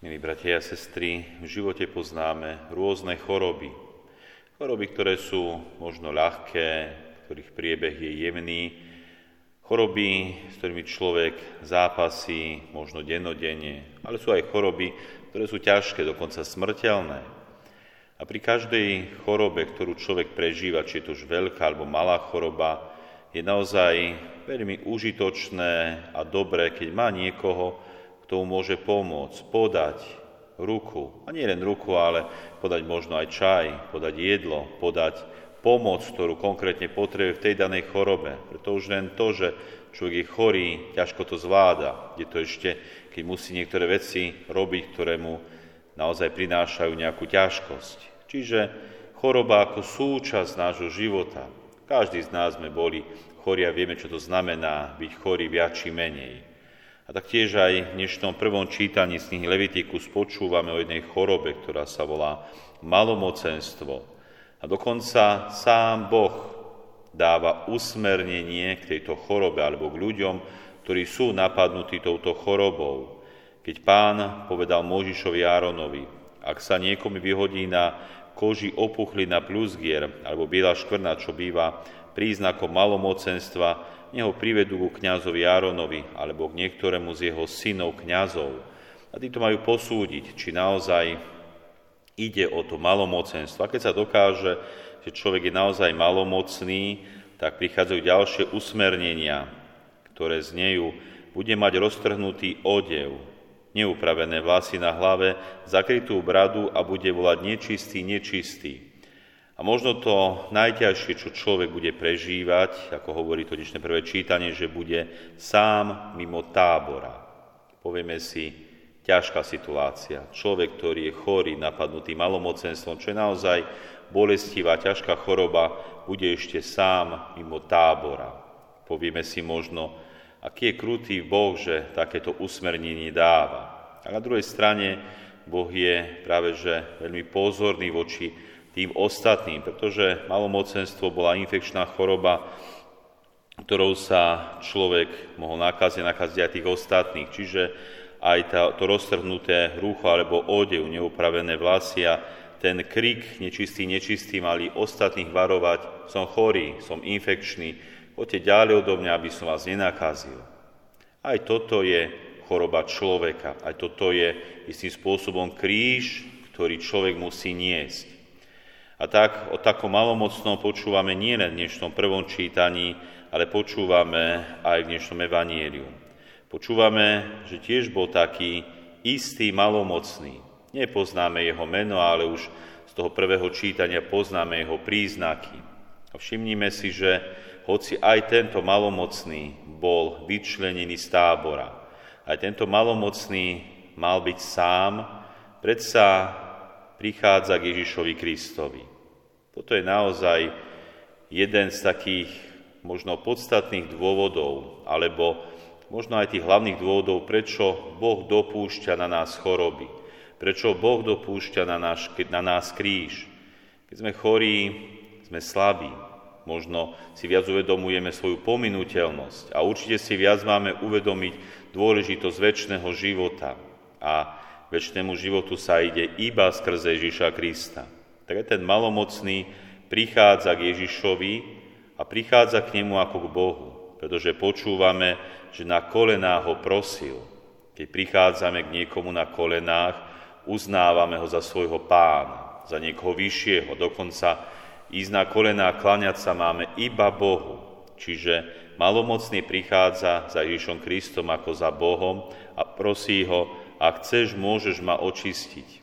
Milí bratia a sestry, v živote poznáme rôzne choroby. Choroby, ktoré sú možno ľahké, ktorých priebeh je jemný, choroby, s ktorými človek zápasí možno dennodenne, ale sú aj choroby, ktoré sú ťažké, dokonca smrteľné. A pri každej chorobe, ktorú človek prežíva, či je to už veľká alebo malá choroba, je naozaj veľmi užitočné a dobré, keď má niekoho, kto mu môže pomôcť, podať ruku. A nie len ruku, ale podať možno aj čaj, podať jedlo, podať pomoc, ktorú konkrétne potrebuje v tej danej chorobe. Preto už len to, že človek je chorý, ťažko to zvláda. Je to ešte, keď musí niektoré veci robiť, ktoré mu naozaj prinášajú nejakú ťažkosť. Čiže choroba ako súčasť nášho života. Každý z nás sme boli chorí a vieme, čo to znamená byť chorý viac či menej. A taktiež aj v dnešnom prvom čítaní z knihy Levitikus počúvame o jednej chorobe, ktorá sa volá malomocenstvo. A dokonca sám Boh dáva usmernenie k tejto chorobe alebo k ľuďom, ktorí sú napadnutí touto chorobou. Keď pán povedal Možišovi Áronovi, ak sa niekomu vyhodí na koži opuchlina plusgier alebo biela škvrna, čo býva príznakom malomocenstva, neho privedú ku kňazovi Áronovi alebo k niektorému z jeho synov kňazov. A títo majú posúdiť, či naozaj ide o to malomocenstvo. A keď sa dokáže, že človek je naozaj malomocný, tak prichádzajú ďalšie usmernenia, ktoré znejú, bude mať roztrhnutý odev, neupravené vlasy na hlave, zakrytú bradu a bude volať nečistý, nečistý. A možno to najťažšie, čo človek bude prežívať, ako hovorí to dnešné prvé čítanie, že bude sám mimo tábora. Povieme si, ťažká situácia. Človek, ktorý je chorý, napadnutý malomocenstvom, čo je naozaj bolestivá, ťažká choroba, bude ešte sám mimo tábora. Povieme si možno, aký je krutý Boh, že takéto usmernenie dáva. A na druhej strane Boh je práve že veľmi pozorný voči tým ostatným, pretože malomocenstvo bola infekčná choroba, ktorou sa človek mohol nakaziť, nakaziť aj tých ostatných. Čiže aj tá, to roztrhnuté rúcho alebo odev, neupravené vlasy a ten krik nečistý, nečistý mali ostatných varovať, som chorý, som infekčný, poďte ďalej odo mňa, aby som vás nenakazil. Aj toto je choroba človeka, aj toto je istým spôsobom kríž, ktorý človek musí niesť. A tak o takom malomocnom počúvame nielen v dnešnom prvom čítaní, ale počúvame aj v dnešnom evanieliu. Počúvame, že tiež bol taký istý malomocný. Nepoznáme jeho meno, ale už z toho prvého čítania poznáme jeho príznaky. A všimnime si, že hoci aj tento malomocný bol vyčlenený z tábora, aj tento malomocný mal byť sám, predsa prichádza k Ježišovi Kristovi. Toto je naozaj jeden z takých možno podstatných dôvodov, alebo možno aj tých hlavných dôvodov, prečo Boh dopúšťa na nás choroby, prečo Boh dopúšťa na, náš, na nás kríž. Keď sme chorí, sme slabí, možno si viac uvedomujeme svoju pominuteľnosť a určite si viac máme uvedomiť dôležitosť väčšného života. A väčšnému životu sa ide iba skrze Ježiša Krista. Tak ten malomocný prichádza k Ježišovi a prichádza k nemu ako k Bohu, pretože počúvame, že na kolenách ho prosil. Keď prichádzame k niekomu na kolenách, uznávame ho za svojho pána, za niekoho vyššieho, dokonca ísť na kolená kláňať sa máme iba Bohu. Čiže malomocný prichádza za Ježišom Kristom ako za Bohom a prosí ho, ak chceš, môžeš ma očistiť.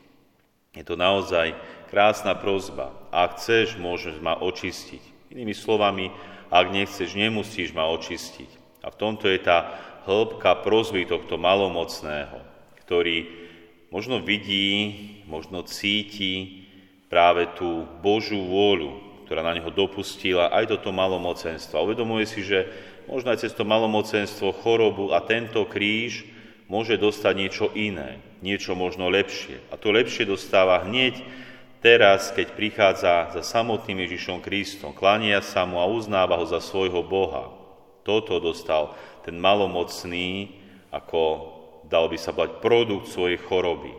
Je to naozaj krásna prozba. Ak chceš, môžeš ma očistiť. Inými slovami, ak nechceš, nemusíš ma očistiť. A v tomto je tá hĺbka prozby tohto malomocného, ktorý možno vidí, možno cíti práve tú Božú vôľu, ktorá na neho dopustila aj toto malomocenstvo. Uvedomuje si, že možno aj cez to malomocenstvo, chorobu a tento kríž môže dostať niečo iné, niečo možno lepšie. A to lepšie dostáva hneď teraz, keď prichádza za samotným Ježišom Kristom, klania sa mu a uznáva ho za svojho Boha. Toto dostal ten malomocný, ako dal by sa bať produkt svojej choroby.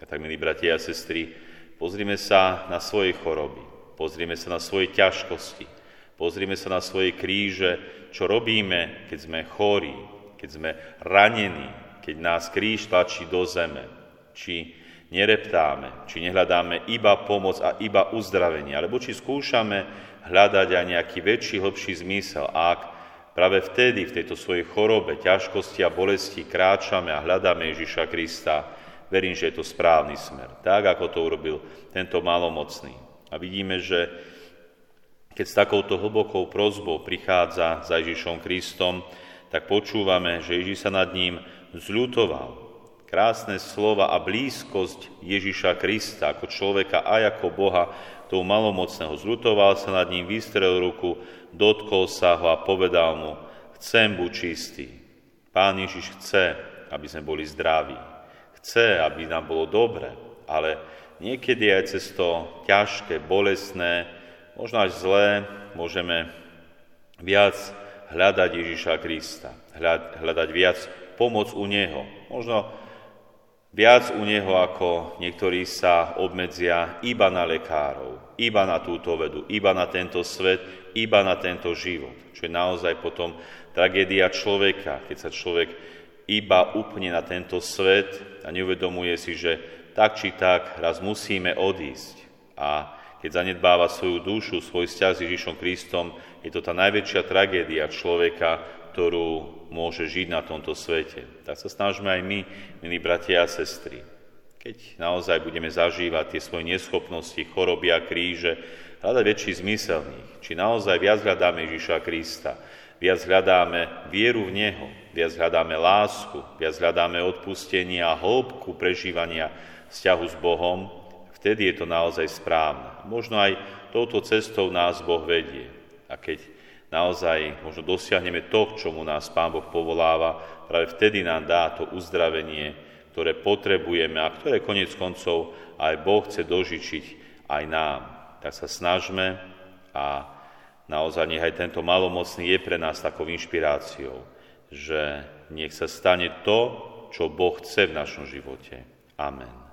A tak, milí bratia a sestry, pozrime sa na svoje choroby, pozrime sa na svoje ťažkosti, pozrime sa na svoje kríže, čo robíme, keď sme chorí, keď sme ranení, keď nás kríž tlačí do zeme, či nereptáme, či nehľadáme iba pomoc a iba uzdravenie, alebo či skúšame hľadať aj nejaký väčší, hlbší zmysel, ak práve vtedy, v tejto svojej chorobe, ťažkosti a bolesti kráčame a hľadáme Ježiša Krista, verím, že je to správny smer. Tak, ako to urobil tento malomocný. A vidíme, že keď s takouto hlbokou prozbou prichádza za Ježišom Kristom, tak počúvame, že Ježiš sa nad ním zľutoval. Krásne slova a blízkosť Ježiša Krista ako človeka a ako Boha, toho malomocného. Zľutoval sa nad ním, vystrel ruku, dotkol sa ho a povedal mu, chcem buď čistý. Pán Ježiš chce, aby sme boli zdraví chce, aby nám bolo dobre, ale niekedy aj cez to ťažké, bolestné, možno až zlé, môžeme viac hľadať Ježiša Krista, hľadať viac pomoc u Neho. Možno viac u Neho, ako niektorí sa obmedzia iba na lekárov, iba na túto vedu, iba na tento svet, iba na tento život. Čo je naozaj potom tragédia človeka, keď sa človek iba úplne na tento svet a neuvedomuje si, že tak či tak raz musíme odísť. A keď zanedbáva svoju dušu, svoj vzťah s Ježišom Kristom, je to tá najväčšia tragédia človeka, ktorú môže žiť na tomto svete. Tak sa snažíme aj my, milí bratia a sestry. Keď naozaj budeme zažívať tie svoje neschopnosti, choroby a kríže, hľadať väčší zmysel v nich. Či naozaj viac hľadáme Ježiša Krista, viac hľadáme vieru v Neho, viac hľadáme lásku, viac hľadáme odpustenie a hĺbku prežívania vzťahu s Bohom, vtedy je to naozaj správne. Možno aj touto cestou nás Boh vedie. A keď naozaj možno dosiahneme to, k čomu nás Pán Boh povoláva, práve vtedy nám dá to uzdravenie, ktoré potrebujeme a ktoré konec koncov aj Boh chce dožičiť aj nám. Tak sa snažme a naozaj nech aj tento malomocný je pre nás takou inšpiráciou, že nech sa stane to, čo Boh chce v našom živote. Amen.